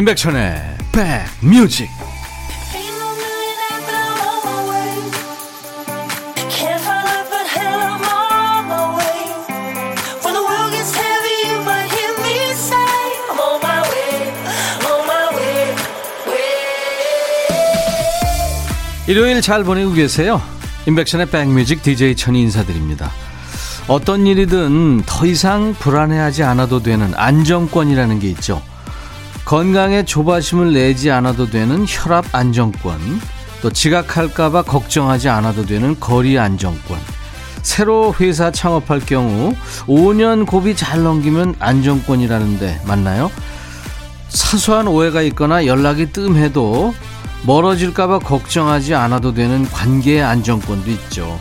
임백천의 백뮤직 일요일 잘 보내고 계세요? 임백천의 백뮤직 DJ 천이 인사드립니다. 어떤 일이든 더 이상 불안해하지 않아도 되는 안정권이라는 게 있죠. 건강에 조바심을 내지 않아도 되는 혈압 안정권, 또 지각할까봐 걱정하지 않아도 되는 거리 안정권, 새로 회사 창업할 경우 5년 고비 잘 넘기면 안정권이라는데 맞나요? 사소한 오해가 있거나 연락이 뜸해도 멀어질까봐 걱정하지 않아도 되는 관계의 안정권도 있죠.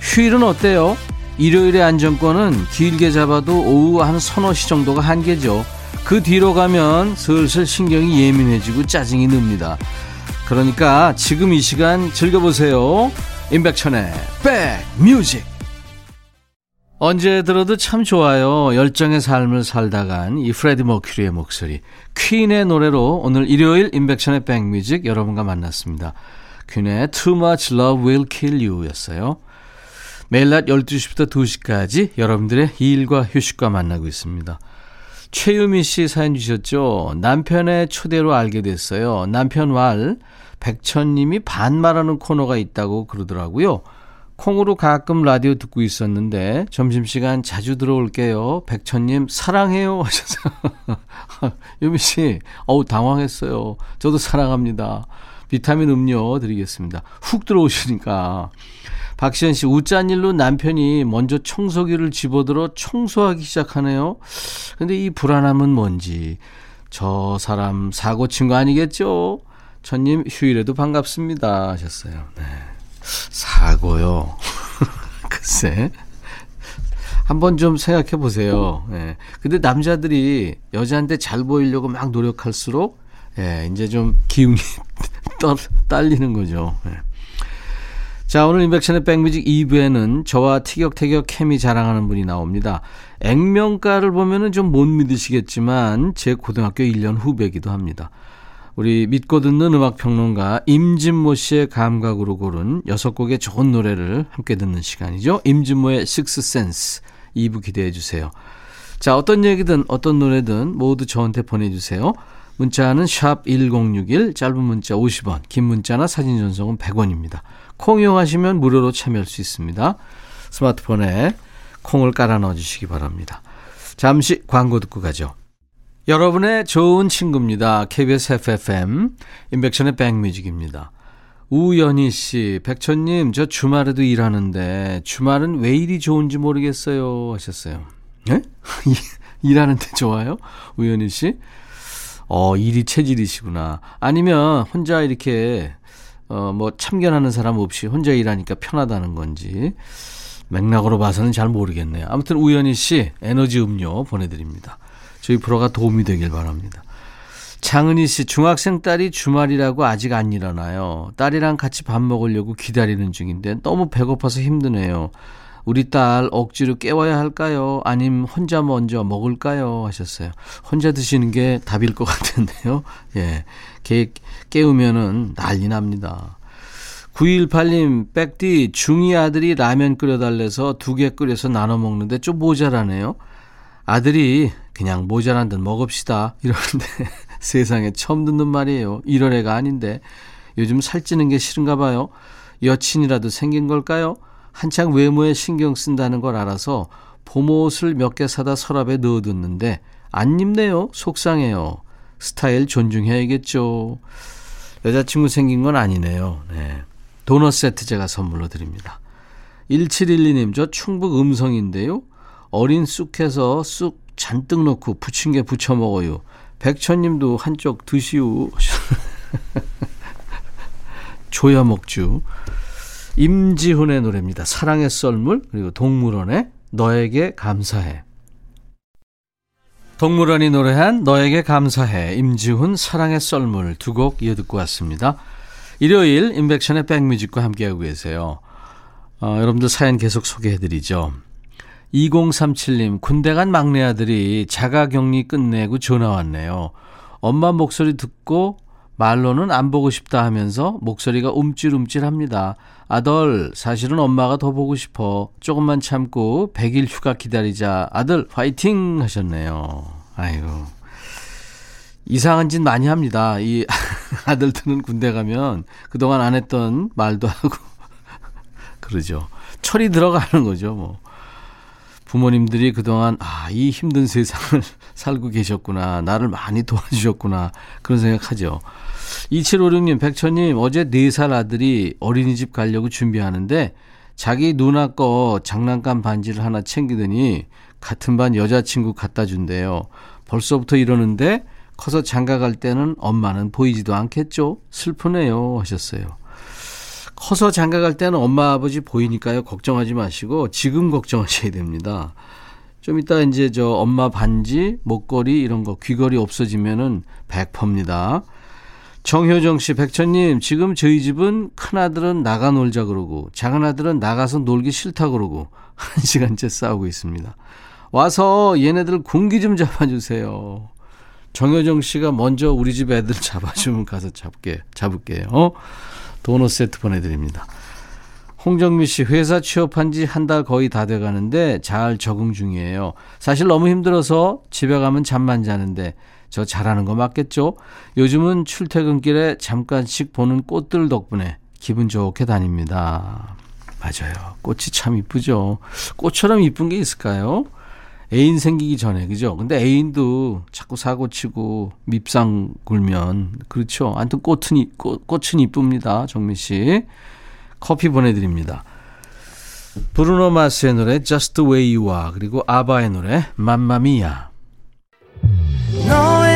휴일은 어때요? 일요일의 안정권은 길게 잡아도 오후 한 서너 시 정도가 한계죠. 그 뒤로 가면 슬슬 신경이 예민해지고 짜증이 늡니다. 그러니까 지금 이 시간 즐겨보세요. 임백천의 백뮤직. 언제 들어도 참 좋아요. 열정의 삶을 살다간 이 프레디 머큐리의 목소리. 퀸의 노래로 오늘 일요일 임백천의 백뮤직 여러분과 만났습니다. 퀸의 Too Much Love Will Kill You 였어요. 매일 낮 12시부터 2시까지 여러분들의 일과 휴식과 만나고 있습니다. 최유미 씨 사연 주셨죠? 남편의 초대로 알게 됐어요. 남편 왈, 백천님이 반말하는 코너가 있다고 그러더라고요. 콩으로 가끔 라디오 듣고 있었는데 점심시간 자주 들어올게요. 백천님 사랑해요 하셔서 유미 씨 어우 당황했어요. 저도 사랑합니다. 비타민 음료 드리겠습니다. 훅 들어오시니까 박시현 씨, 웃잔 일로 남편이 먼저 청소기를 집어들어 청소하기 시작하네요. 근데 이 불안함은 뭔지. 저 사람 사고 친 거 아니겠죠? 전님 휴일에도 반갑습니다. 하셨어요. 네. 사고요. 글쎄. 한번 좀 생각해 보세요. 네. 근데 남자들이 여자한테 잘 보이려고 막 노력할수록, 예, 이제 좀 기운이 딸리는 거죠. 네. 자, 오늘 인백션의 백뮤직 2부에는 저와 티격태격 케미 자랑하는 분이 나옵니다. 액면가를 보면은 좀 못 믿으시겠지만 제 고등학교 1년 후배기도 합니다. 우리 믿고 듣는 음악평론가 임진모 씨의 감각으로 고른 6곡의 좋은 노래를 함께 듣는 시간이죠. 임진모의 식스센스 2부 기대해 주세요. 자, 어떤 얘기든 어떤 노래든 모두 저한테 보내주세요. 문자는 샵 1061, 짧은 문자 50원, 긴 문자나 사진 전송은 100원입니다. 콩 이용하시면 무료로 참여할 수 있습니다. 스마트폰에 콩을 깔아 넣어주시기 바랍니다. 잠시 광고 듣고 가죠. 여러분의 좋은 친구입니다. KBS FFM, 인백션의 백뮤직입니다. 우연희 씨, 백천님, 저 주말에도 일하는데, 주말은 왜 일이 좋은지 모르겠어요. 하셨어요. 예? 일하는데 좋아요? 우연희 씨? 어, 일이 체질이시구나. 아니면 혼자 이렇게 어, 뭐 참견하는 사람 없이 혼자 일하니까 편하다는 건지 맥락으로 봐서는 잘 모르겠네요. 아무튼 우연희 씨 에너지 음료 보내드립니다. 저희 프로가 도움이 되길 바랍니다. 장은희 씨 중학생 딸이 주말이라고 아직 안 일어나요. 딸이랑 같이 밥 먹으려고 기다리는 중인데 너무 배고파서 힘드네요. 우리 딸 억지로 깨워야 할까요? 아님 혼자 먼저 먹을까요? 하셨어요. 혼자 드시는 게 답일 것 같은데요. 예. 깨, 깨우면은 난리 납니다. 918님, 백디, 중2 아들이 라면 끓여달래서 두 개 끓여서 나눠 먹는데 좀 모자라네요. 아들이 그냥 모자란 듯 먹읍시다. 이러는데 세상에 처음 듣는 말이에요. 이런 애가 아닌데. 요즘 살찌는 게 싫은가 봐요. 여친이라도 생긴 걸까요? 한창 외모에 신경 쓴다는 걸 알아서 봄옷을 몇 개 사다 서랍에 넣어뒀는데 안 입네요. 속상해요. 스타일 존중해야겠죠. 여자친구 생긴 건 아니네요. 네. 도넛 세트 제가 선물로 드립니다. 1712님, 저 충북 음성인데요. 어린 쑥해서 쑥 잔뜩 넣고 부친 게 부쳐 먹어요. 백천님도 한쪽 드시오. 조야 먹주. 임지훈의 노래입니다. 사랑의 썰물 그리고 동물원의 너에게 감사해. 동물원이 노래한 너에게 감사해 임지훈 사랑의 썰물 두 곡 이어 듣고 왔습니다. 일요일 인백션의 백뮤직과 함께하고 계세요. 어, 여러분들 사연 계속 소개해드리죠. 2037님 군대 간 막내 아들이 자가격리 끝내고 전화 왔네요. 엄마 목소리 듣고 말로는 안 보고 싶다 하면서 목소리가 움찔움찔합니다. 아들, 사실은 엄마가 더 보고 싶어. 조금만 참고 100일 휴가 기다리자. 아들, 화이팅! 하셨네요. 아이고. 이상한 짓 많이 합니다. 이 아들들은 군대 가면 그동안 안 했던 말도 하고 그러죠. 철이 들어가는 거죠, 뭐. 부모님들이 그동안 아, 이 힘든 세상을 살고 계셨구나. 나를 많이 도와주셨구나. 그런 생각하죠. 2756님, 백천님, 어제 4살 아들이 어린이집 가려고 준비하는데 자기 누나 거 장난감 반지를 하나 챙기더니 같은 반 여자친구 갖다 준대요. 벌써부터 이러는데 커서 장가 갈 때는 엄마는 보이지도 않겠죠? 슬프네요. 하셨어요. 커서 장가 갈 때는 엄마 아버지 보이니까요. 걱정하지 마시고 지금 걱정하셔야 됩니다. 좀 이따 이제 저 엄마 반지, 목걸이 이런 거 귀걸이 없어지면은 100%입니다. 정효정 씨, 백천님, 지금 저희 집은 큰아들은 나가 놀자 그러고, 작은아들은 나가서 놀기 싫다 그러고, 한 시간째 싸우고 있습니다. 와서 얘네들 공기 좀 잡아주세요. 정효정 씨가 먼저 우리 집 애들 잡아주면 가서 잡게, 잡을게요. 어? 도넛 세트 보내드립니다. 홍정미 씨, 회사 취업한 지 한 달 거의 다 돼 가는데 잘 적응 중이에요. 사실 너무 힘들어서 집에 가면 잠만 자는데 저 잘하는 거 맞겠죠? 요즘은 출퇴근길에 잠깐씩 보는 꽃들 덕분에 기분 좋게 다닙니다. 맞아요. 꽃이 참 이쁘죠. 꽃처럼 이쁜 게 있을까요? 애인 생기기 전에 그죠? 근데 애인도 자꾸 사고 치고 밉상 굴면 그렇죠. 아무튼 꽃은 꽃, 꽃은 이쁩니다. 정민 씨. 커피 보내 드립니다. 브루노 마스의 노래 Just the Way You Are 그리고 아바의 노래 맘마미야.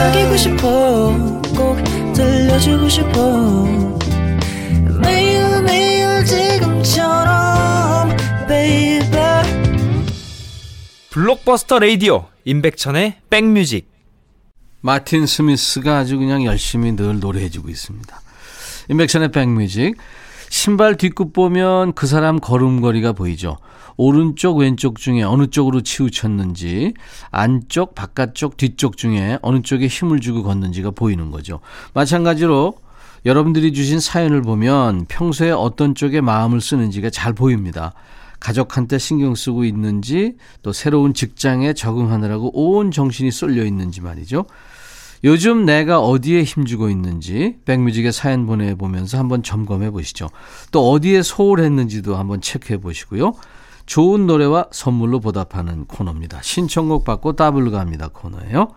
속삭이고 싶어 꼭 들려주고 싶어. 매일 매일 지금처럼 baby. 블록버스터 레이디오 임백천의 백뮤직. 마틴 스미스가 아주 그냥 열심히 늘 노래해주고 있습니다. 임백천의 백뮤직 신발 뒷굽 보면 그 사람 걸음걸이가 보이죠. 오른쪽 왼쪽 중에 어느 쪽으로 치우쳤는지 안쪽 바깥쪽 뒤쪽 중에 어느 쪽에 힘을 주고 걷는지가 보이는 거죠. 마찬가지로 여러분들이 주신 사연을 보면 평소에 어떤 쪽에 마음을 쓰는지가 잘 보입니다. 가족한테 신경 쓰고 있는지 또 새로운 직장에 적응하느라고 온 정신이 쏠려 있는지 말이죠. 요즘 내가 어디에 힘주고 있는지 백뮤직에 사연 보내보면서 한번 점검해 보시죠. 또 어디에 소홀했는지도 한번 체크해 보시고요. 좋은 노래와 선물로 보답하는 코너입니다. 신청곡 받고 더블 갑니다 코너예요.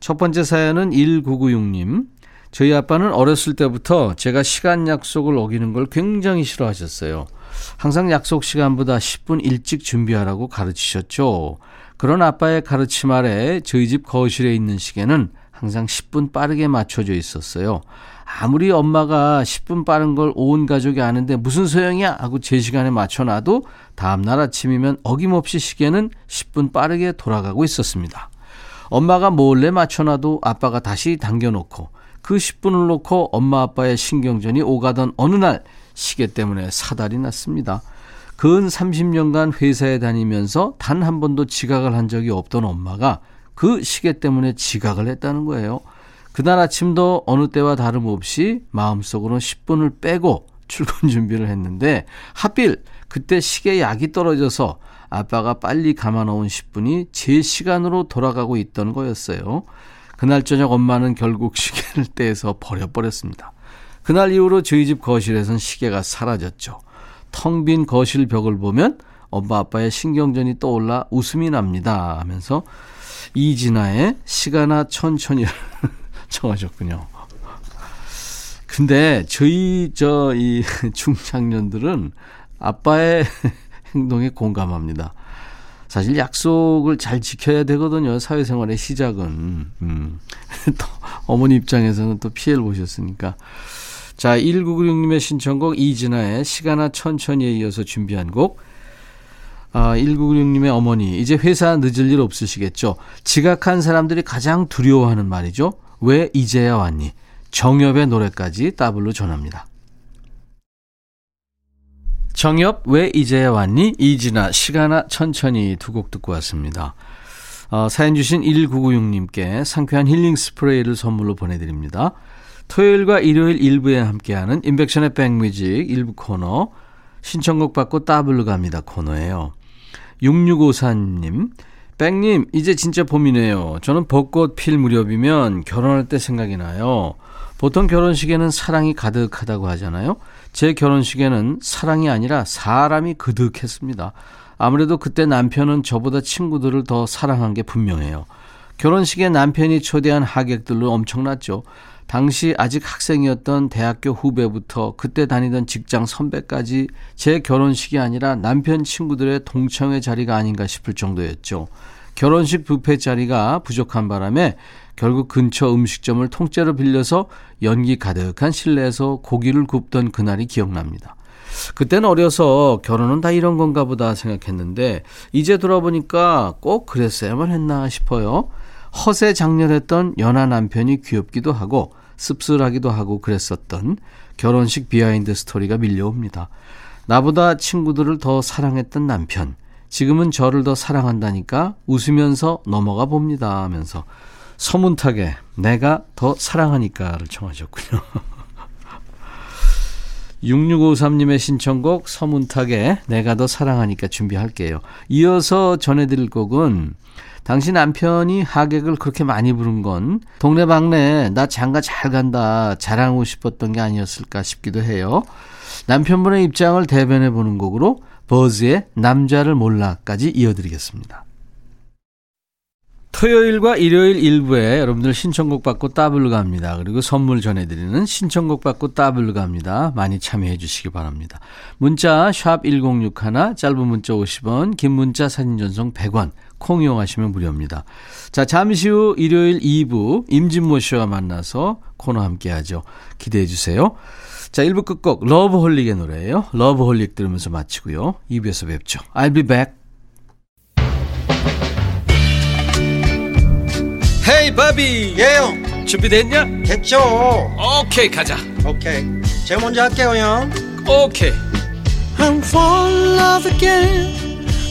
첫 번째 사연은 1996님. 저희 아빠는 어렸을 때부터 제가 시간 약속을 어기는 걸 굉장히 싫어하셨어요. 항상 약속 시간보다 10분 일찍 준비하라고 가르치셨죠. 그런 아빠의 가르침 아래 저희 집 거실에 있는 시계는 항상 10분 빠르게 맞춰져 있었어요. 아무리 엄마가 10분 빠른 걸 온 가족이 아는데 무슨 소용이야 하고 제 시간에 맞춰놔도 다음날 아침이면 어김없이 시계는 10분 빠르게 돌아가고 있었습니다. 엄마가 몰래 맞춰놔도 아빠가 다시 당겨놓고 그 10분을 놓고 엄마 아빠의 신경전이 오가던 어느 날 시계 때문에 사달이 났습니다. 근 30년간 회사에 다니면서 단 한 번도 지각을 한 적이 없던 엄마가 그 시계 때문에 지각을 했다는 거예요. 그날 아침도 어느 때와 다름없이 마음속으로 10분을 빼고 출근 준비를 했는데 하필 그때 시계 약이 떨어져서 아빠가 빨리 감아놓은 10분이 제 시간으로 돌아가고 있던 거였어요. 그날 저녁 엄마는 결국 시계를 떼서 버려버렸습니다. 그날 이후로 저희 집 거실에선 시계가 사라졌죠. 텅 빈 거실 벽을 보면 엄마 아빠의 신경전이 떠올라 웃음이 납니다 하면서 이진아의 시간아 천천히 청하셨군요. 근데 저희 저 이 중장년들은 아빠의 행동에 공감합니다. 사실 약속을 잘 지켜야 되거든요. 사회생활의 시작은. 음. 어머니 입장에서는 또 피해를 보셨으니까. 자, 1996님의 신청곡 이진아의 시간아 천천히에 이어서 준비한 곡. 아, 1996님의 어머니, 이제 회사 늦을 일 없으시겠죠? 지각한 사람들이 가장 두려워하는 말이죠. 왜 이제야 왔니? 정엽의 노래까지 따블로 전합니다. 정엽, 왜 이제야 왔니? 이진아, 시간아 천천히 두 곡 듣고 왔습니다. 어, 사연 주신 1996님께 상쾌한 힐링 스프레이를 선물로 보내드립니다. 토요일과 일요일 일부에 함께하는 인백션의 백뮤직 일부 코너 신청곡 받고 따블로 갑니다 코너예요. 6654님 백님 이제 진짜 봄이네요. 저는 벚꽃 필 무렵이면 결혼할 때 생각이 나요. 보통 결혼식에는 사랑이 가득하다고 하잖아요. 제 결혼식에는 사랑이 아니라 사람이 그득했습니다. 아무래도 그때 남편은 저보다 친구들을 더 사랑한 게 분명해요. 결혼식에 남편이 초대한 하객들로 엄청났죠. 당시 아직 학생이었던 대학교 후배부터 그때 다니던 직장 선배까지 제 결혼식이 아니라 남편 친구들의 동창회 자리가 아닌가 싶을 정도였죠. 결혼식 뷔페 자리가 부족한 바람에 결국 근처 음식점을 통째로 빌려서 연기 가득한 실내에서 고기를 굽던 그날이 기억납니다. 그때는 어려서 결혼은 다 이런 건가 보다 생각했는데 이제 돌아보니까 꼭 그랬어야만 했나 싶어요. 허세 장렬했던 연하 남편이 귀엽기도 하고 씁쓸하기도 하고 그랬었던 결혼식 behind story가 밀려옵니다. 나보다 친구들을 더 사랑했던 남편. 지금은 저를 더 사랑한다니까 웃으면서 넘어가 봅니다 하면서 서문탁의 내가 더 사랑하니까를 청하셨군요. 6653님의 신청곡 서문탁의 내가 더 사랑하니까 준비할게요. 이어서 전해드릴 곡은 당시 남편이 하객을 그렇게 많이 부른 건 동네방네 나 장가 잘 간다 자랑하고 싶었던 게 아니었을까 싶기도 해요. 남편분의 입장을 대변해 보는 곡으로 버즈의 남자를 몰라까지 이어드리겠습니다. 토요일과 일요일 일부에 여러분들 신청곡 받고 따블로 갑니다. 그리고 선물 전해드리는 신청곡 받고 따블로 갑니다. 많이 참여해 주시기 바랍니다. 문자 1061, 짧은 문자 50원, 긴 문자 사진 전송 100원, 콩 이용하시면 무료입니다. 자, 잠시 후 일요일 2부 임진모 씨와 만나서 코너 함께 하죠. 기대해 주세요. 자, 1부 끝곡 러브홀릭의 노래예요. 러브홀릭 들으면서 마치고요. 2부에서 뵙죠. I'll be back. Hey 바비 예 형 준비됐냐? 됐죠 오케이 가자 오케이 제가 먼저 할게요 형 오케이 I'm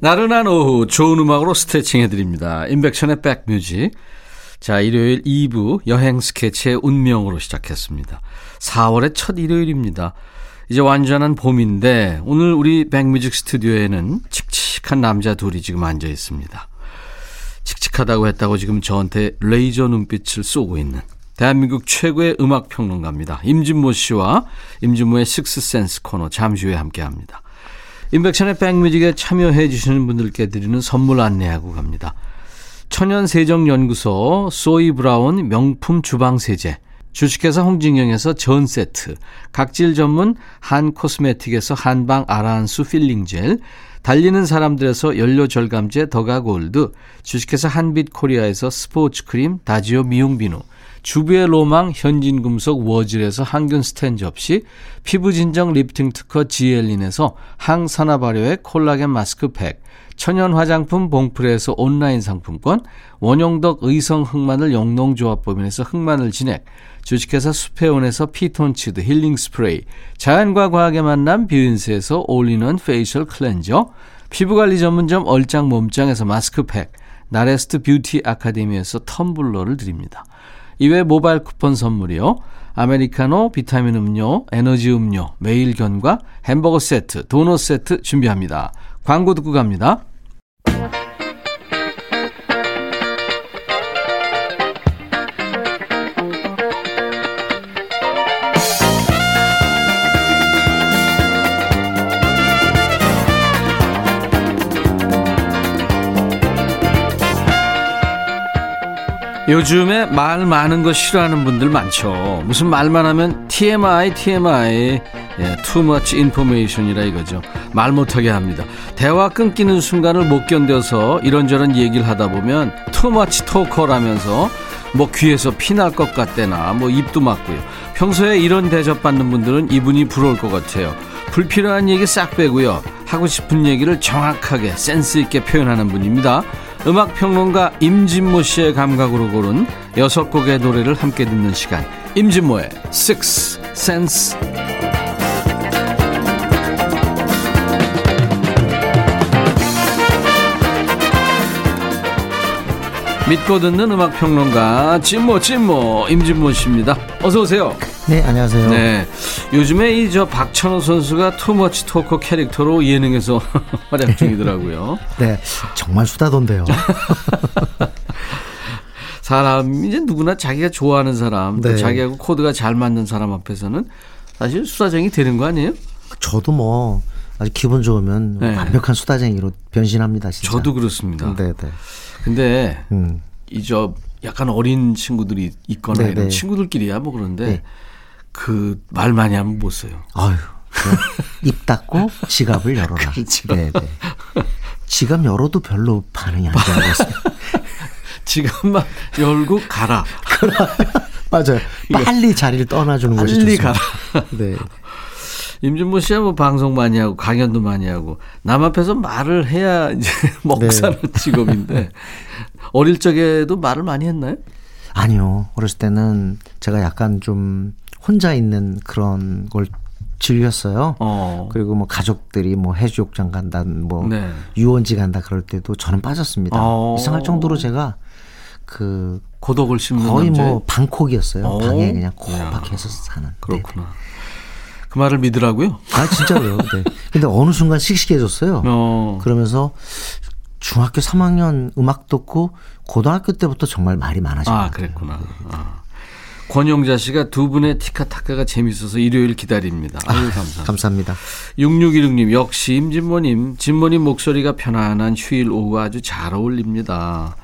나른한 오후 좋은 음악으로 스트레칭 해드립니다. 임백천의 백뮤직. 자, 일요일 2부 여행 스케치의 운명으로 시작했습니다. 4월의 첫 일요일입니다. 이제 완전한 봄인데 오늘 우리 백뮤직 스튜디오에는 칙칙한 남자 둘이 지금 앉아 있습니다. 칙칙하다고 했다고 지금 저한테 레이저 눈빛을 쏘고 있는 대한민국 최고의 음악 평론가입니다. 임진모 씨와 임진모의 식스센스 코너 잠시 후에 함께합니다. 임백천의 백뮤직에 참여해 주시는 분들께 드리는 선물 안내하고 갑니다. 천연세정연구소 소이브라운 명품 주방세제 주식회사 홍진경에서 전세트 각질 전문 한 코스메틱에서 한방 아라한수 필링젤 달리는 사람들에서 연료절감제 더가골드 주식회사 한빛코리아에서 스포츠크림 다지오 미용비누 주부의 로망 현진금속 워즐에서 항균 스텐 접시, 피부진정 리프팅 특허 지엘린에서 항산화 발효의 콜라겐 마스크팩, 천연 화장품 봉프레에서 온라인 상품권, 원용덕 의성 흑마늘 영농조합법인에서 흑마늘 진액, 주식회사 수페온에서 피톤치드 힐링 스프레이, 자연과 과학의 만남 뷰인스에서 올리는 페이셜 클렌저, 피부관리 전문점 얼짱 몸짱에서 마스크팩, 나레스트 뷰티 아카데미에서 텀블러를 드립니다. 이외 모바일 쿠폰 선물이요. 아메리카노, 비타민 음료, 에너지 음료, 매일 견과, 햄버거 세트, 도넛 세트 준비합니다. 광고 듣고 갑니다. 요즘에 말 많은 거 싫어하는 분들 많죠. 무슨 말만 하면 TMI, TMI, 예, too much information이라 이거죠. 말 못하게 합니다. 대화 끊기는 순간을 못 견뎌서 이런저런 얘기를 하다 보면 too much talker라면서 뭐 귀에서 피 날 것 같대나 뭐 입도 막고요. 평소에 이런 대접받는 분들은 이분이 부러울 것 같아요. 불필요한 얘기 싹 빼고요. 하고 싶은 얘기를 정확하게 센스 있게 표현하는 분입니다. 음악 평론가 임진모 씨의 감각으로 고른 여섯 곡의 노래를 함께 듣는 시간. 임진모의 Six Sense. 믿고 듣는 음악 평론가 진모 진모 임진모 씨입니다. 어서 오세요. 네, 안녕하세요. 네. 요즘에 이 저 박찬호 선수가 투머치 토커 캐릭터로 예능에서 활약 중이더라고요. 네, 정말 수다던데요. 사람 이제 누구나 자기가 좋아하는 사람, 네. 또 자기하고 코드가 잘 맞는 사람 앞에서는 사실 수다쟁이 되는 거 아니에요? 저도 뭐 아주 기분 좋으면 네. 완벽한 수다쟁이로 변신합니다. 진짜. 저도 그렇습니다. 네, 네. 근데 음. 이저 약간 어린 친구들이 있거나 네네. 이런 네. 친구들끼리야 뭐 그런데 네. 그말 많이 하면 못 써요. 아유. 입 닫고 지갑을 열어라. 그렇죠. 네, 네. 지갑 열어도 별로 반응이 안 좋아요. 지갑만 열고 가라. 맞아요. 빨리 자리를 떠나주는 것이 좋습니다. 빨리 가라. 네. 임준모 씨야 뭐 방송 많이 하고 강연도 많이 하고 남 앞에서 말을 해야 이제 먹고 사는 네. 직업인데 어릴 적에도 말을 많이 했나요? 아니요. 어렸을 때는 제가 약간 좀 혼자 있는 그런 걸 즐겼어요. 어. 그리고 뭐 가족들이 뭐 해수욕장 간다, 뭐 네. 유원지 간다 그럴 때도 저는 빠졌습니다. 어. 이상할 정도로 제가 그 고독을 심는 거의 남자의? 뭐 방콕이었어요. 어. 방에 그냥 코박혀서 사는. 그렇구나. 네. 그 말을 믿으라고요? 아 진짜로요. 네. 근데 어느 순간 씩씩해졌어요. 어. 그러면서 중학교 3학년 음악 듣고 고등학교 때부터 정말 말이 많아졌어요. 아 그랬구나. 아. 권용자 씨가 두 분의 티카타카가 재밌어서 일요일 기다립니다. 아유, 감사합니다. 감사합니다. 6616님, 역시 임진모님, 진모님 목소리가 편안한 휴일 오후 아주 잘 어울립니다.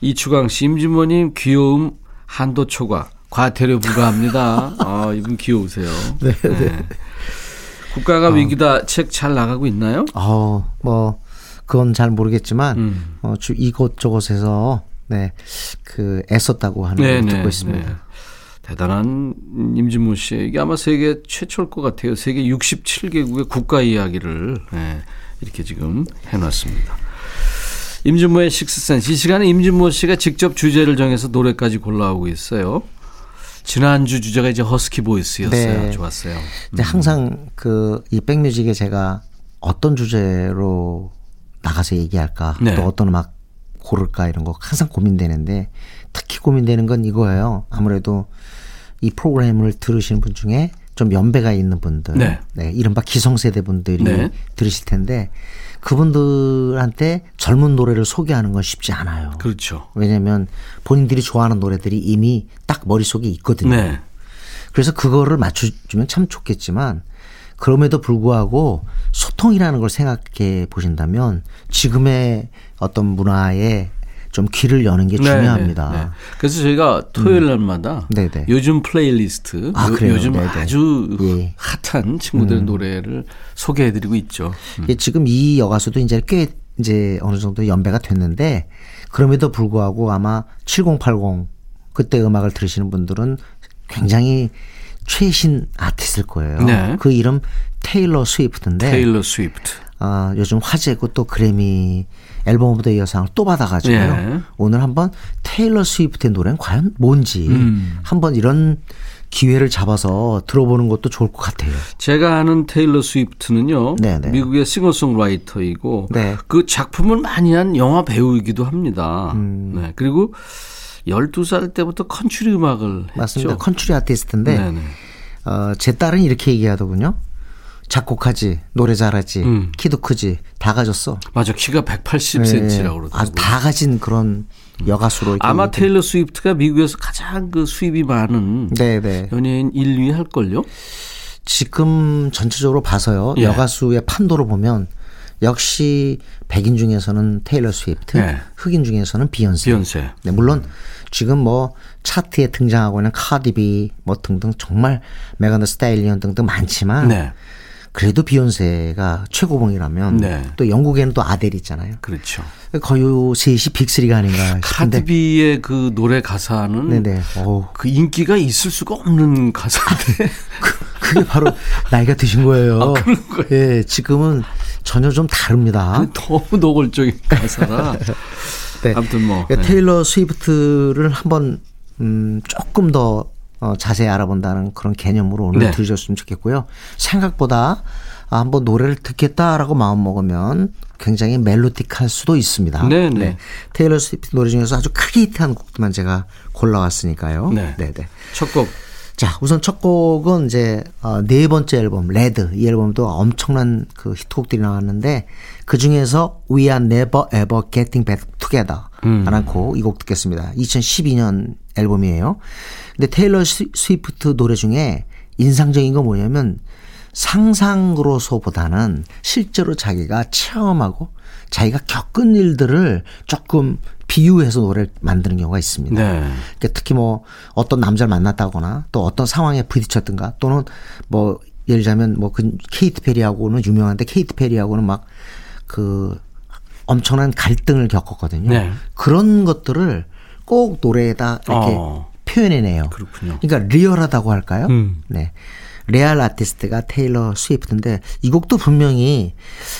이추강 씨, 임진모님 귀여움 한도 초과. 과태료 부과합니다. 아, 이분 귀여우세요. 네, 네. 네. 국가가 어. 위기다 책 잘 나가고 있나요? 어, 뭐 그건 잘 모르겠지만 음. 어, 주 이곳저곳에서 네, 그 애썼다고 하는 네, 걸 듣고 네, 있습니다. 네. 대단한 임진모 씨. 이게 아마 세계 최초일 것 같아요. 세계 67개국의 국가 이야기를 네, 이렇게 지금 해놨습니다. 임진모의 식스센스. 이 시간에 임진모 씨가 직접 주제를 정해서 노래까지 골라오고 있어요. 지난주 주제가 이제 허스키 보이스였어요. 네. 좋았어요. 음. 항상 그 이 백뮤직에 제가 어떤 주제로 나가서 얘기할까 네. 또 어떤 음악 고를까 이런 거 항상 고민되는데 특히 고민되는 건 이거예요. 아무래도 이 프로그램을 들으시는 분 중에 좀 연배가 있는 분들, 네. 네 이른바 기성세대 분들이 네. 들으실 텐데 그분들한테 젊은 노래를 소개하는 건 쉽지 않아요. 그렇죠. 왜냐하면 본인들이 좋아하는 노래들이 이미 딱 머릿속에 있거든요. 네. 그래서 그거를 맞춰주면 참 좋겠지만 그럼에도 불구하고 소통이라는 걸 생각해 보신다면 지금의 어떤 문화에 좀 귀를 여는 게 네, 중요합니다. 네, 네. 그래서 저희가 토요일 날마다 음. 요즘 플레이리스트, 아, 요, 즘 아주 예. 핫한 친구들의 음. 노래를 소개해드리고 있죠. 음. 예, 지금 이 여가수도 이제 꽤 이제 어느 정도 연배가 됐는데 그럼에도 불구하고 아마 7080 그때 음악을 들으시는 분들은 굉장히 최신 아티스트일 거예요. 네. 그 이름 테일러 스위프트인데. 테일러 스위프트. 아, 요즘 화제고 또 그래미 Album of the Year상을 또 받아가지고요. 예. 오늘 한번 테일러 스위프트의 노래는 과연 뭔지 음. 한번 이런 기회를 잡아서 들어보는 것도 좋을 것 같아요. 제가 아는 테일러 스위프트는요. 네네. 네. 미국의 싱어송라이터이고 네. 그 작품을 많이 한 영화 배우이기도 합니다. 음. 네. 그리고 12살 때부터 컨츄리 음악을 했죠. 맞습니다. 컨츄리 아티스트인데 네네. 어, 제 딸은 이렇게 얘기하더군요. 작곡하지, 노래 잘하지, 음. 키도 크지, 다 가졌어. 맞아, 키가 180cm라고 네. 그러더라고요. 아, 다 가진 그런 여가수로. 아마 테일러 스위프트가 미국에서 가장 그 수입이 많은 네네. 네. 연예인 1위 할걸요? 지금 전체적으로 봐서요. 예. 여가수의 판도로 보면 역시 백인 중에서는 테일러 스위프트, 네. 흑인 중에서는 비욘세. 비욘세. 네, 물론 지금 뭐 차트에 등장하고 있는 카디비 뭐 등등 메건 더 스탤리언 등등 많지만 네. 그래도 비욘세가 최고봉이라면 네. 또 영국에는 또 아델이 있잖아요. 그렇죠. 거의 셋이 Big Three가 아닌가 싶은데. 카디비의 그 노래 가사는 네네. 그 인기가 있을 수가 없는 가사인데. 그, 게 바로 나이가 드신 거예요. 아, 그런 거예요. 예, 지금은 전혀 좀 다릅니다. 너무 노골적인 가사라. 네. 아무튼 뭐 그러니까 네. 테일러 스위프트를 한번 음, 조금 더 어, 자세히 알아본다는 그런 개념으로 오늘 네. 들으셨으면 좋겠고요. 생각보다 아, 한번 노래를 듣겠다라고 마음 먹으면 굉장히 melodic할 수도 있습니다. 네, 네. 네. 테일러 스위프트 노래 중에서 아주 크게 히트한 곡들만 제가 골라왔으니까요. 네. 네, 네. 첫 곡. 자, 우선 첫 곡은 이제 어, 네 번째 앨범 Red. 이 앨범도 엄청난 그 히트곡들이 나왔는데 그 중에서 We Are Never Ever Getting Back Together 라는 음. 곡이 곡 듣겠습니다. 2012년 앨범이에요. 근데 테일러 스위프트 노래 중에 인상적인 건 뭐냐면 상상으로서보다는 실제로 자기가 체험하고 자기가 겪은 일들을 조금 비유해서 노래를 만드는 경우가 있습니다. 네. 그러니까 특히 뭐 어떤 남자를 만났다거나 또 어떤 상황에 부딪혔든가 또는 뭐 예를 들자면 뭐 그 케이트 페리하고는 유명한데 케이트 페리하고는 막 그 엄청난 갈등을 겪었거든요. 네. 그런 것들을 꼭 노래에다 이렇게 어. 표현해내요. 그렇군요. 그러니까 리얼하다고 할까요? 음. 네. 레알 아티스트가 테일러 스위프트인데 이 곡도 분명히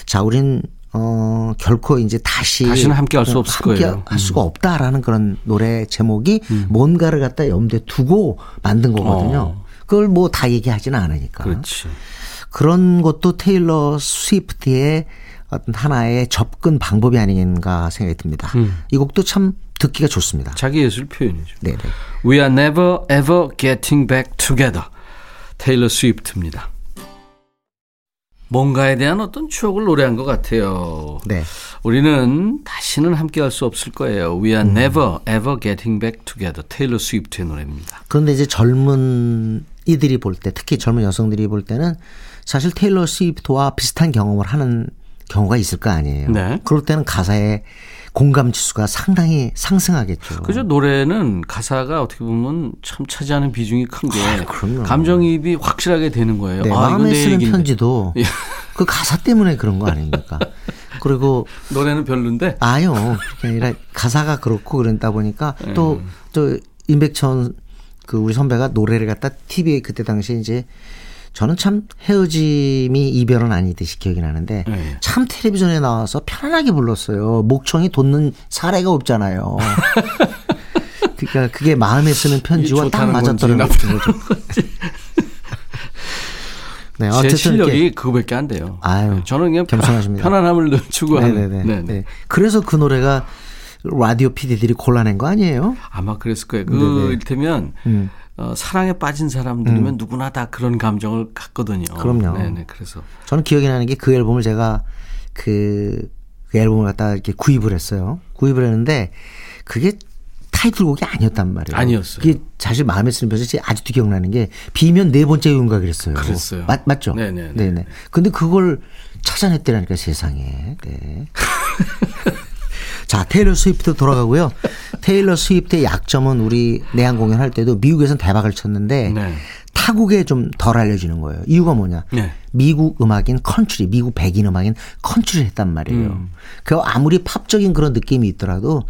자 우린 어 결코 이제 다시 다시는 함께 할 수 없을 함께 거예요. 할 수가 음. 없다라는 그런 노래 제목이 음. 뭔가를 갖다 염두에 두고 만든 거거든요. 어. 그걸 뭐 다 얘기하지는 않으니까. 그렇지. 그런 것도 테일러 스위프트의 어떤 하나의 접근 방법이 아닌가 생각이 듭니다. 음. 이 곡도 참 듣기가 좋습니다. 자기 예술 표현이죠. 네네. We are never ever getting back together. 테일러 스위프트입니다. 뭔가에 대한 어떤 추억을 노래한 것 같아요. 네. 우리는 다시는 함께 할 수 없을 거예요. We are 음. never ever getting back together. 테일러 스위프트의 노래입니다. 그런데 이제 젊은 이들이 볼 때, 특히 젊은 여성들이 볼 때는 사실 테일러 스위프트와 비슷한 경험을 하는 경우가 있을 거 아니에요. 네. 그럴 때는 가사에 공감 지수가 상당히 상승하겠죠. 그죠. 노래는 가사가 어떻게 보면 참 차지하는 비중이 큰게 아, 감정이입이 확실하게 되는 거예요. 네, 아, 마음에 쓰는 얘기인데. 편지도 예. 그 가사 때문에 그런 거 아닙니까? 그리고 노래는 별론데 아요. 그게 아니라 가사가 그렇고 그런다 보니까 또또 또 임백천 그 우리 선배가 노래를 갖다 TV에 그때 당시에 이제 저는 참 헤어짐이 이별은 아니듯이 기억이 나는데 네. 참 텔레비전에 나와서 편안하게 불렀어요. 목청이 돋는 사례가 없잖아요. 그러니까 그게 마음에 쓰는 편지와 딱 맞았더라고요. 네, 어쨌든 제 실력이 그거밖에 안 돼요. 아유, 저는 그냥 겸손하십니다. 편안함을 추구하는. 네네네. 네. 그래서 그 노래가 라디오 PD들이 골라낸 거 아니에요? 아마 그랬을 거예요. 그 일테면 음. 어, 사랑에 빠진 사람들이면 음. 누구나 다 그런 감정을 갖거든요. 그럼요. 네네. 그래서 저는 기억이 나는 게 그 앨범을 제가 그, 그 앨범을 갖다 이렇게 구입을 했어요. 구입을 했는데 그게 타이틀곡이 아니었단 말이에요. 아니었어요. 그게 사실 마음에 쓰는 편이 아직도 기억나는 게 B면 네 번째인가 그랬어요. 그랬어요. 맞, 맞죠? 네네. 네네. 근데 그걸 찾아냈더라니까 세상에. 네. 자, 테일러 스위프트 돌아가고요. 테일러 스위프트의 약점은 우리 내한 공연할 때도 미국에서는 대박을 쳤는데 네. 타국에 좀 덜 알려지는 거예요. 이유가 뭐냐? 네. 미국 음악인 컨트리, 미국 백인 음악인 컨트리를 했단 말이에요. 음. 그 아무리 팝적인 그런 느낌이 있더라도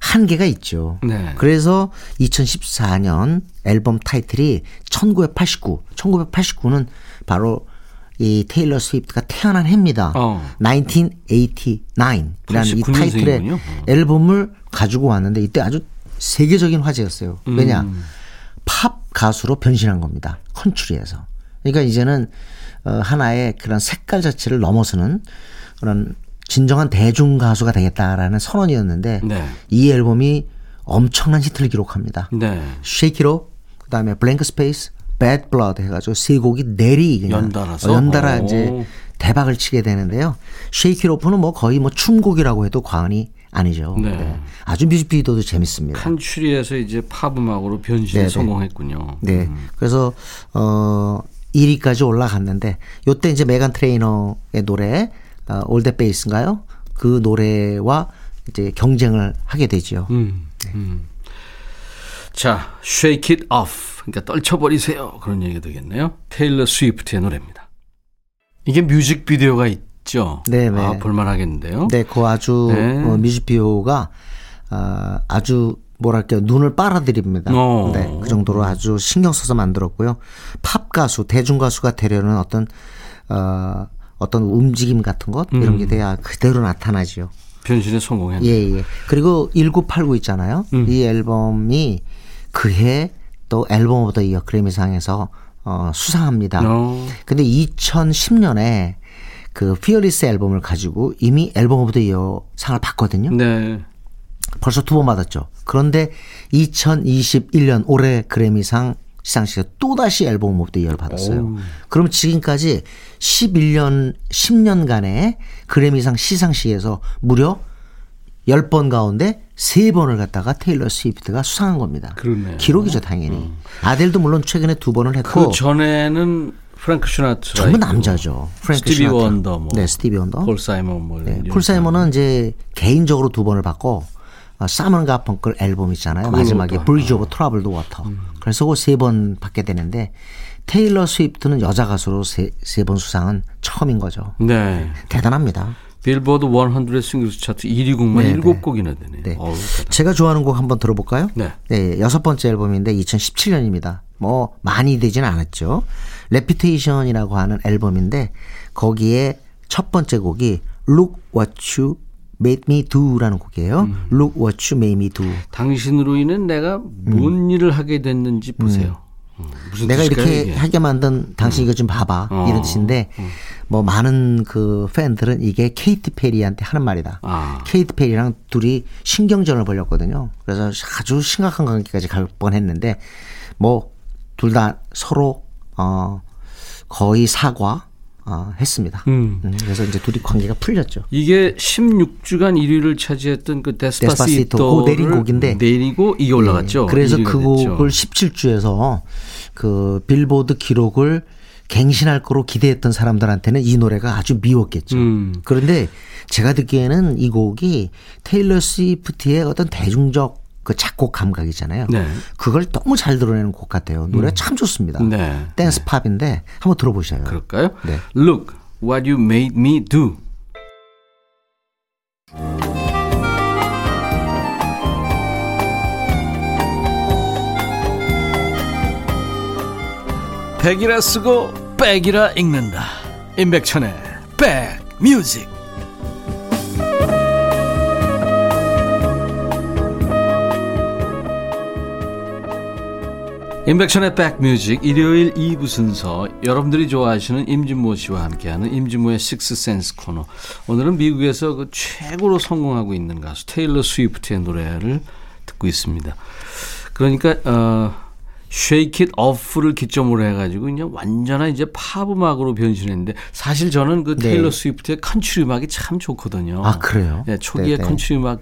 한계가 있죠. 네. 그래서 2014년 앨범 타이틀이 1989, 1989는 바로 이 테일러 스위프트가 태어난 해입니다. 어. 1989이라는 이 타이틀의 어. 앨범을 가지고 왔는데 이때 아주 세계적인 화제였어요. 왜냐? 음. 팝 가수로 변신한 겁니다. 컨츄리에서. 그러니까 이제는 어 하나의 그런 색깔 자체를 넘어서는 그런 진정한 대중 가수가 되겠다라는 선언이었는데 네. 이 앨범이 엄청난 히트를 기록합니다. 네. Shake It Off 그다음에 Blank Space Bad Blood 해가지고 세 곡이 내리 연달아서 연달아 오. 이제 대박을 치게 되는데요. Shake It Off는 뭐 거의 뭐 춤곡이라고 해도 과언이 아니죠. 네. 네. 아주 뮤직비디오도 재밌습니다. 칸츄리에서 이제 팝 음악으로 변신에 성공했군요. 네. 음. 그래서 어 1위까지 올라갔는데 요때 이제 메간 트레이너의 노래 어, 올댓 베이스인가요? 그 노래와 이제 경쟁을 하게 되죠. 음, 음. 자, Shake It Off. 그러니까 떨쳐버리세요. 그런 얘기가 되겠네요. 테일러 스위프트의 노래입니다. 이게 뮤직비디오가 있죠. 네, 네. 아, 볼만하겠는데요. 네, 그 아주 네. 어, 뮤직비디오가 어, 아주 뭐랄까요 눈을 빨아들입니다. 어. 네, 그 정도로 아주 신경 써서 만들었고요. 팝 가수, 대중 가수가 되려는 어떤 어, 어떤 움직임 같은 것 이런 게 음. 돼야 그대로 나타나지요. 변신에 성공했네. 예, 예. 그리고 1989 있잖아요. 음. 이 앨범이 그해 또 Album of the Year 그래미상에서 어, 수상합니다. 어. 근데 2010년에 그 Fearless 앨범을 가지고 이미 Album of the Year 상을 받거든요. 네. 벌써 두 번 받았죠. 그런데 2021년 올해 그래미상 시상식에 또다시 Album of the Year를 받았어요. 오. 그럼 지금까지 11년, 10년간의 그래미상 시상식에서 무려 10번 가운데 3번을 갖다가 테일러 스위프트가 수상한 겁니다. 그러네요. 기록이죠, 당연히. 음. 아델도 물론 최근에 두 번을 했고. 그 전에는 프랭크 시나트라 전부 남자죠. 프랭크 스티비 시나트라. 원더 뭐. 네, 스티비 원더. 폴 사이먼 뭐. 네, 폴 사이먼은 이제 개인적으로 두 번을 받고 어, 사이먼 가펑클 앨범 있잖아요. 마지막에 Bridge Over Troubled Water. 그래서 그 세 번 받게 되는데 테일러 스위프트는 여자 가수로 세 번 수상은 처음인 거죠. 네. 대단합니다. 빌보드 100 Singles 차트 1위 곡만 네, 7곡이나 되네요. 네. 어우, 제가 좋아하는 곡 한번 들어볼까요? 네. 네. 여섯 번째 앨범인데 2017년입니다. 뭐 많이 되지는 않았죠. Reputation이라고 하는 앨범인데 거기에 첫 번째 곡이 Look What You Made Me Do라는 곡이에요. 음. Look What You Made Me Do. 당신으로 인해 내가 뭔 음. 일을 하게 됐는지 보세요. 음. 음, 내가 이렇게 이게? 하게 만든 당신 이거 좀 봐봐 어. 이런 뜻인데 어. 뭐 많은 그 팬들은 이게 케이티 페리한테 하는 말이다. 아. 케이티 페리랑 둘이 신경전을 벌였거든요. 그래서 아주 심각한 관계까지 갈 뻔했는데 뭐 둘 다 서로 어 거의 사과 어, 했습니다. 음. 음. 그래서 이제 둘이 관계가 풀렸죠. 이게 16주간 1위를 차지했던 그 데스파시토 그 내린 곡인데 내리고 이게 올라갔죠. 네. 그래서 그 곡을 17주에서 그 빌보드 기록을 갱신할 거로 기대했던 사람들한테는 이 노래가 아주 미웠겠죠. 음. 그런데 제가 듣기에는 이 곡이 테일러 스위프트의 어떤 대중적 그 작곡 감각이잖아요. 네. 그걸 너무 잘 드러내는 곡 같아요. 노래 음. 참 좋습니다. 네. 댄스 팝인데 한번 들어보셔요. 그럴까요? 네. Look what you made me do. 백이라 쓰고 백이라 읽는다. 임백천의 백뮤직. 임백천의 백뮤직 일요일 2부 순서 여러분들이 좋아하시는 임진모 씨와 함께하는 임진모의 식스센스 코너 오늘은 미국에서 그 최고로 성공하고 있는 가수 테일러 스위프트의 노래를 듣고 있습니다. 그러니까 어 Shake It Off를 기점으로 해가지고 그냥 완전한 이제 팝 음악으로 변신했는데 사실 저는 그 테일러 네. 스위프트의 컨트리 음악이 참 좋거든요. 아 그래요? 네, 초기의 네네. 컨트리 음악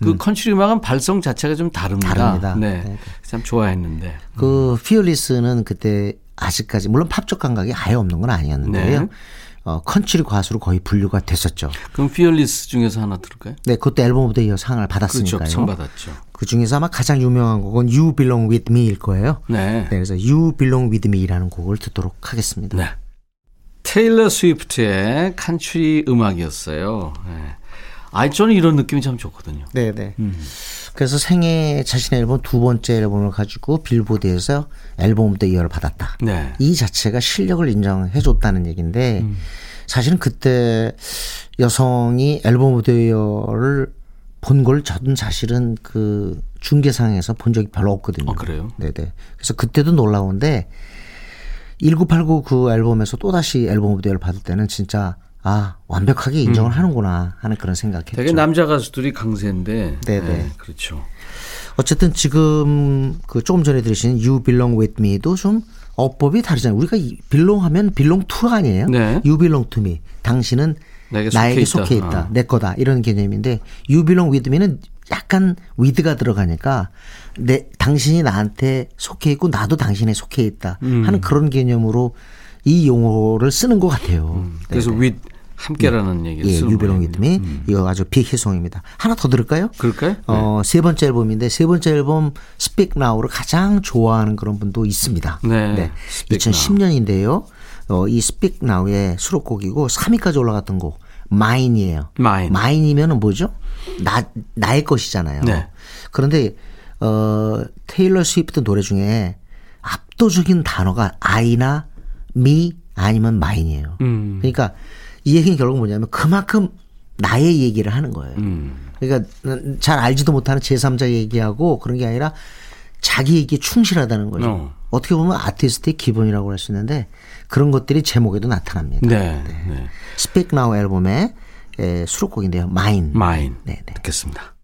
그 음. 컨트리 음악은 발성 자체가 좀 다릅니다. 다릅니다. 네. 네. 참 좋아했는데. 그 음. Fearless는 그때 아직까지 물론 팝적 감각이 아예 없는 건 아니었는데요. 네. 어, 컨트리 가수로 거의 분류가 됐었죠. 그럼 Fearless 중에서 하나 들을까요? 네, 그때 Album of the Year 상을 받았으니까요. 그렇죠. 상 받았죠. 그 중에서 아마 가장 유명한 곡은 You Belong With Me일 거예요. 네. 네 그래서 You Belong With Me라는 곡을 듣도록 하겠습니다. 네. 테일러 스위프트의 컨트리 음악이었어요. 네. 아, 저는 이런 느낌이 참 좋거든요. 네네. 네. 음. 그래서 생애 자신의 앨범 두 번째 앨범을 가지고 빌보드에서 앨범 더 이어를 받았다. 네. 이 자체가 실력을 인정해 줬다는 얘기인데 음. 사실은 그때 여성이 앨범 더 이어를 본 걸 저는 사실은 그 중계상에서 본 적이 별로 없거든요. 아, 그래요? 네네. 그래서 그때도 놀라운데 1989 그 앨범에서 또다시 앨범 무대를 받을 때는 진짜 아 완벽하게 인정을 음. 하는구나 하는 그런 생각했죠. 되게 남자 가수들이 강세인데. 네네. 네, 그렇죠. 어쨌든 지금 그 조금 전에 들으신 You Belong With Me도 좀 어법이 다르잖아요. 우리가 belong 하면 belong to 아니에요? 네. You Belong To Me. 당신은 나에게 속해, 나에게 속해 있다. 있다. 어. 내 거다. 이런 개념인데 You Belong With Me는 약간 with가 들어가니까 내 당신이 나한테 속해 있고 나도 당신에 속해 있다 음. 하는 그런 개념으로 이 용어를 쓰는 것 같아요. 음. 그래서 with 함께라는 예. 얘기를 예, 쓰는 You Belong 거예요. With Me 음. 이거 아주 big hit song입니다. 하나 더 들을까요? 그럴까요? 어, 네. 세 번째 앨범인데 세 번째 앨범 Speak Now를 가장 좋아하는 그런 분도 있습니다. 네. 네. 2010년인데요. 어, 이 Speak Now의 수록곡이고 3위까지 올라갔던 곡 Mine이에요. Mine. Mine이면은 뭐죠? 나 나의 것이잖아요. 네. 그런데 어 테일러 스위프트 노래 중에 압도적인 단어가 아이나 미 아니면 마인이에요. 음. 그러니까 이 얘기는 결국 뭐냐면 그만큼 나의 얘기를 하는 거예요. 음. 그러니까 잘 알지도 못하는 제3자 얘기하고 그런 게 아니라 자기 얘기에 충실하다는 거죠. 어. 어떻게 보면 아티스트의 기본이라고 할 수 있는데 그런 것들이 제목에도 나타납니다. 네. 네. 스픽 나우 앨범의 수록곡인데요. 마인. 마인. 네, 네. 듣겠습니다.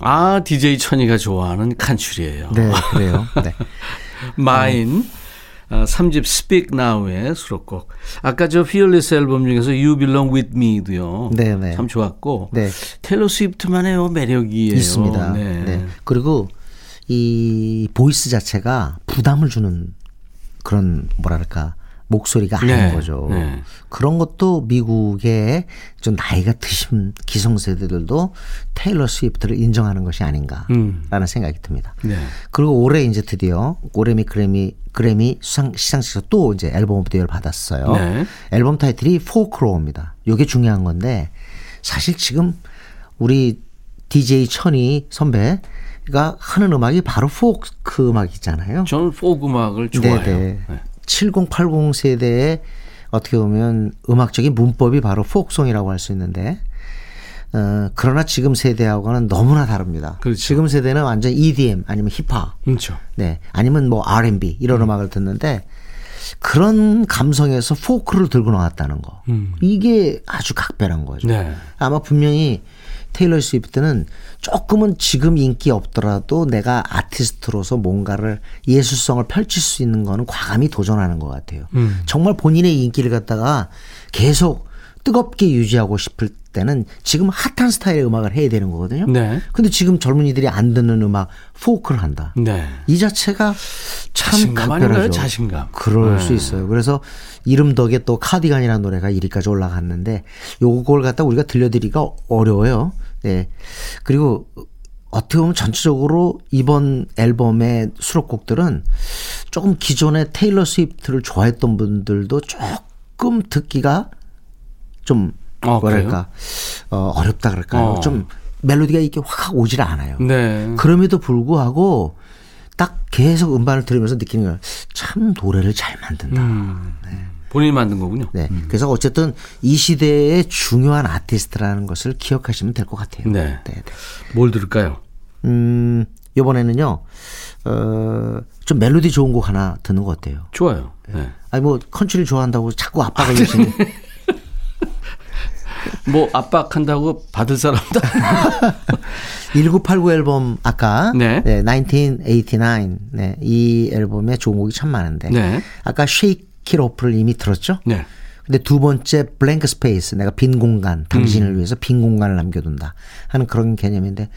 아, DJ 천이가 좋아하는 컨트리예요. 네, 그래요. 네. Mine. 어, 3집 Speak Now의 수록곡. 아까 저 Fearless 앨범 중에서 You Belong With Me도요. 네, 네. 참 좋았고. 네. 테일러 스위프트만의 매력이에요. 있습니다. 네. 네. 그리고 이 보이스 자체가 부담을 주는 그런 뭐랄까 목소리가 아닌 네, 거죠. 네. 그런 것도 미국의 좀 나이가 드신 기성세대들도 테일러 스위프트를 인정하는 것이 아닌가라는 음. 생각이 듭니다. 네. 그리고 올해 이제 드디어 올해미 그래미 그래미 수상 시상식에서 또 이제 Album of the Year를 받았어요. 네. 앨범 타이틀이 Folklore입니다. 요게 중요한 건데 사실 지금 우리 DJ 천이 선배 가 하는 음악이 바로 포크 음악이잖아요. 저는 포크 음악을 좋아해요. 네네. 네. 7080 세대의 어떻게 보면 음악적인 문법이 바로 포크송이라고 할 수 있는데 어, 그러나 지금 세대하고는 너무나 다릅니다. 그렇죠. 지금 세대는 완전 EDM 아니면 힙합, 그렇죠. 네, 아니면 뭐 R&B 이런 음. 악을 듣는데 그런 감성에서 포크를 들고 나왔다는 거. 음. 이게 아주 각별한 거죠. 네. 아마 분명히 테일러 스위프트는 조금은 지금 인기 없더라도 내가 아티스트로서 뭔가를 예술성을 펼칠 수 있는 거는 과감히 도전하는 것 같아요. 음. 정말 본인의 인기를 갖다가 계속 뜨겁게 유지하고 싶을 때는 지금 핫한 스타일의 음악을 해야 되는 거거든요. 네. 근데 지금 젊은이들이 안 듣는 음악 포크를 한다. 네. 이 자체가 참 자신감? 각별하죠. 자신감. 그럴 네. 수 있어요. 그래서 이름 덕에 또 카디건이라는 노래가 1위까지 올라갔는데 요걸 갖다 우리가 들려드리기가 어려워요. 네. 그리고 어떻게 보면 전체적으로 이번 앨범의 수록곡들은 조금 기존의 테일러 스위프트를 좋아했던 분들도 조금 듣기가 좀 어, 뭐랄까 어, 어렵다 그럴까요? 어. 좀 멜로디가 이렇게 확 오질 않아요. 네. 그럼에도 불구하고 딱 계속 음반을 들으면서 느끼는 거예요. 참 노래를 잘 만든다. 음. 본인이 만든 거군요. 네. 그래서 어쨌든 이 시대의 중요한 아티스트라는 것을 기억하시면 될 것 같아요. 네. 네. 네. 뭘 들을까요? 음, 이번에는요, 어, 좀 멜로디 좋은 곡 하나 듣는 것 같아요. 좋아요. 네. 아니, 뭐, 컨츄리 좋아한다고 자꾸 압박을 주시는. 뭐 압박한다고 받을 사람도 1989 앨범 아까 네. 네, 1989 네, 이 앨범에 좋은 곡이 참 많은데 네. 아까 Shake It Off를 이미 들었죠? 네. 근데 두 번째 Blank Space 내가 빈 공간 당신을 위해서 빈 공간을 남겨둔다 하는 그런 개념인데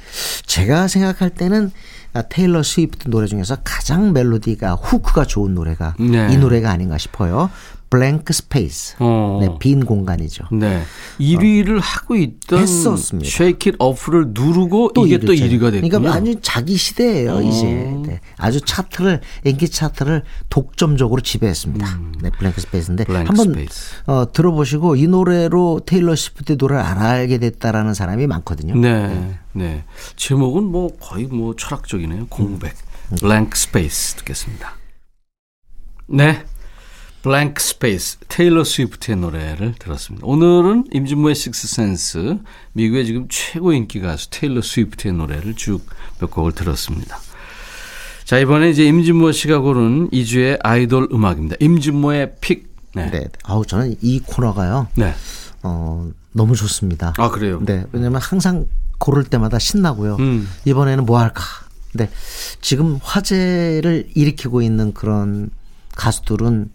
제가 생각할 때는 아, 테일러 스위프트 노래 중에서 가장 멜로디가 hook가 좋은 노래가 네. 이 노래가 아닌가 싶어요. Blank Space. 어. 네, 빈 공간이죠. 네. 1위를 하고 있던 했었습니다. Shake It Off를 누르고 이게 또 1위가 됐군요. 그러니까 아주 자기 시대예요, 어. 이제. 네. 아주 차트를 인기 차트를 독점적으로 지배했습니다. 음. 네, Blank Space인데 Blank 한번 Space. 어, 들어보시고 이 노래로 테일러 스위프트 노래를 안 알게 됐다라는 사람이 많거든요. 네. 네. 제목은 뭐 거의 뭐 철학적이네요. 공백. Blank Space 듣겠습니다. 네. Blank Space 테일러 스위프트의 노래를 들었습니다. 오늘은 임진모의 식스센스 미국의 지금 최고 인기 가수 테일러 스위프트의 노래를 쭉 몇 곡을 들었습니다. 자 이번에 이제 임진모 씨가 고른 이 주의 아이돌 음악입니다. 임진모의 pick. 네. 네. 아우 저는 이 코너가요. 네. 어, 너무 좋습니다. 아 그래요. 네. 왜냐면 항상 고를 때마다 신나고요. 음. 이번에는 뭐 할까? 근데 지금 화제를 일으키고 있는 그런 가수들은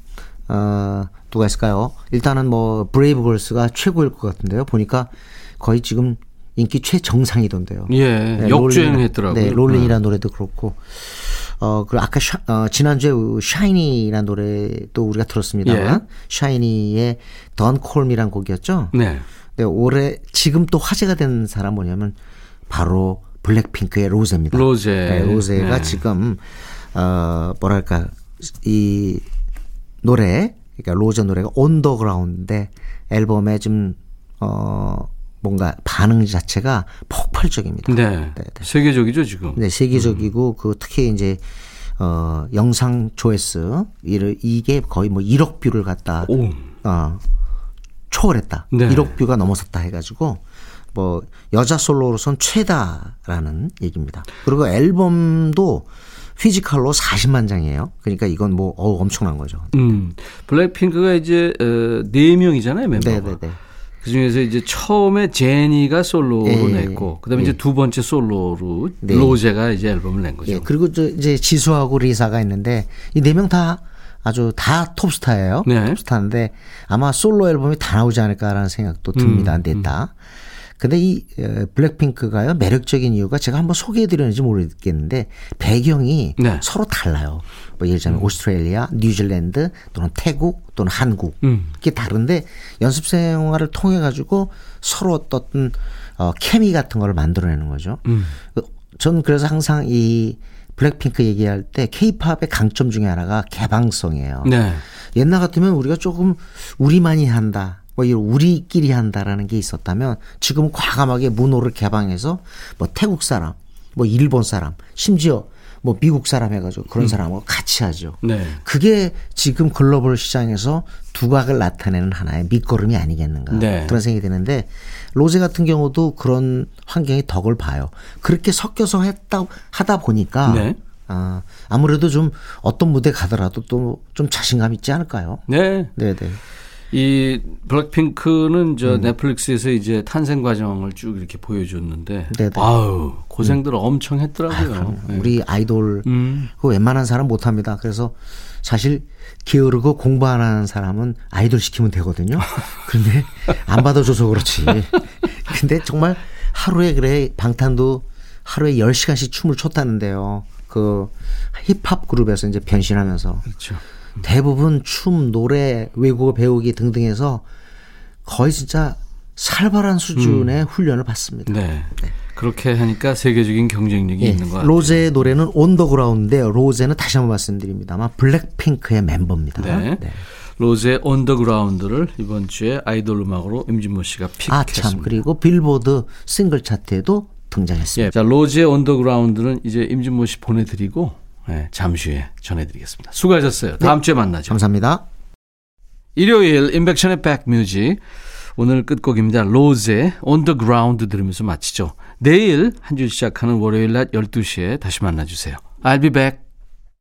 어, 누가 있을까요? 일단은 뭐 브레이브걸스가 최고일 것 같은데요. 보니까 거의 지금 인기 최정상이던데요. 예. 네, 역주행했더라고요. 네, Rollin'이라는 노래도 그렇고 어, 그 아까 샤, 어, 지난주에 샤이니라는 노래도 우리가 들었습니다만 예. 샤이니의 Call Me란 곡이었죠. 네. 네, 올해 지금 또 화제가 된 사람 뭐냐면 바로 블랙핑크의 로제입니다. 로제. 네, 로제가 네. 지금 어 뭐랄까 이 노래 그러니까 로제 노래가 On The Ground인데 앨범에 좀 어 뭔가 반응 자체가 폭발적입니다. 네. 네, 네. 세계적이죠 지금. 네, 세계적이고 음. 그 특히 이제 어 영상 조회수 이게 거의 뭐 1억 view를 갖다 오. 어 초월했다. 네. 1억 view가 넘어섰다 해 가지고 뭐 여자 솔로로선 최다라는 얘기입니다. 그리고 앨범도 physical로 40만 장이에요. 그러니까 이건 뭐 어, 엄청난 거죠. 음. 블랙핑크가 이제 어, 4명이잖아요, 멤버가. 네네네. 네, 네. 그 중에서 이제 처음에 제니가 솔로로 예, 냈고, 그 다음에 예. 이제 두 번째 솔로로 네. 로제가 이제 앨범을 낸 거죠. 예. 그리고 저 이제 지수하고 리사가 있는데 이 네 명 다 아주 다 톱스타예요. 네. 톱스타인데 아마 솔로 앨범이 다 나오지 않을까라는 생각도 듭니다. 안 음, 됐다. 음. 근데 이 블랙핑크가요 매력적인 이유가 제가 한번 소개해드렸는지 모르겠는데 배경이 네. 서로 달라요. 뭐 예를 들면 음. 오스트레일리아, 뉴질랜드 또는 태국 또는 한국 음. 이게 다른데 연습 생활을 통해 가지고 서로 어떤 어 케미 같은 걸 만들어내는 거죠. 음. 전 그래서 항상 이 블랙핑크 얘기할 때 케이팝의 강점 중에 하나가 개방성이에요. 네. 옛날 같으면 우리가 조금 우리만이 한다. 뭐 이런 우리끼리 한다라는 게 있었다면 지금은 과감하게 문호를 개방해서 뭐 태국 사람, 뭐 일본 사람, 심지어 뭐 미국 사람 해가지고 그런 음. 사람하고 같이 하죠. 네. 그게 지금 글로벌 시장에서 두각을 나타내는 하나의 밑거름이 아니겠는가 네. 그런 생각이 드는데 로제 같은 경우도 그런 환경의 덕을 봐요. 그렇게 섞여서 했다 하다 보니까 네. 아, 아무래도 좀 어떤 무대 가더라도 또 좀 자신감 있지 않을까요? 네. 네, 네. 이 블랙핑크는 저 음. 넷플릭스에서 이제 탄생 과정을 쭉 이렇게 보여줬는데 네네. 아유 고생들 음. 엄청 했더라고요. 아, 우리 아이돌 음. 그 웬만한 사람 못합니다. 그래서 사실 게으르고 공부 안 하는 사람은 아이돌 시키면 되거든요. 그런데 안 받아줘서 그렇지. 근데 정말 하루에 그래 방탄도 하루에 10시간씩 춤을 췄다는데요. 그 힙합 그룹에서 이제 변신하면서. 그렇죠. 대부분 춤, 노래, 외국어 배우기 등등해서 거의 진짜 살벌한 수준의 음. 훈련을 받습니다. 네. 네. 그렇게 하니까 세계적인 경쟁력이 네. 있는 것 같아요. 로제의 노래는 On The Ground인데 로제는 다시 한번 말씀드립니다만 블랙핑크의 멤버입니다. 네. 네. 로제 On The Ground를 이번 주에 아이돌 음악으로 임진모 씨가 pick했습니다. 아, 참. 그리고 빌보드 싱글 차트에도 등장했습니다. 예. 자, 로제 On The Ground는 이제 임진모 씨 보내드리고 네, 잠시 후에 전해드리겠습니다. 수고하셨어요. 다음 네. 주에 만나죠. 감사합니다. 일요일 인백션의 백뮤직 오늘 끝곡입니다. 로제 On The Ground 들으면서 마치죠. 내일 한 주 시작하는 월요일 낮 12시에 다시 만나주세요. I'll be back.